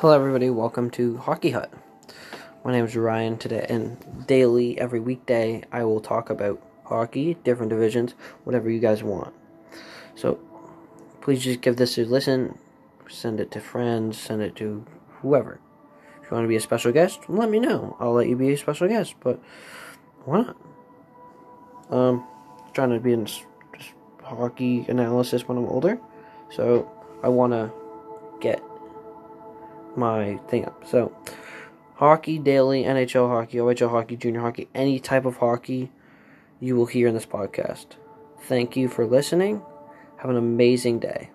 Hello, everybody. Welcome to Hockey Hut. My name is Ryan today, and daily, every weekday, I will talk about hockey, different divisions, whatever you guys want. So, please just give this a listen. Send it to friends, send it to whoever. If you want to be a special guest, let me know. I'll let you be a special guest, but why not? Um, trying to be in just hockey analysis when I'm older, so I want to get my thing up. So, hockey daily, NHL hockey, OHL hockey, junior hockey, any type of hockey you will hear in this podcast. Thank you for listening. Have an amazing day.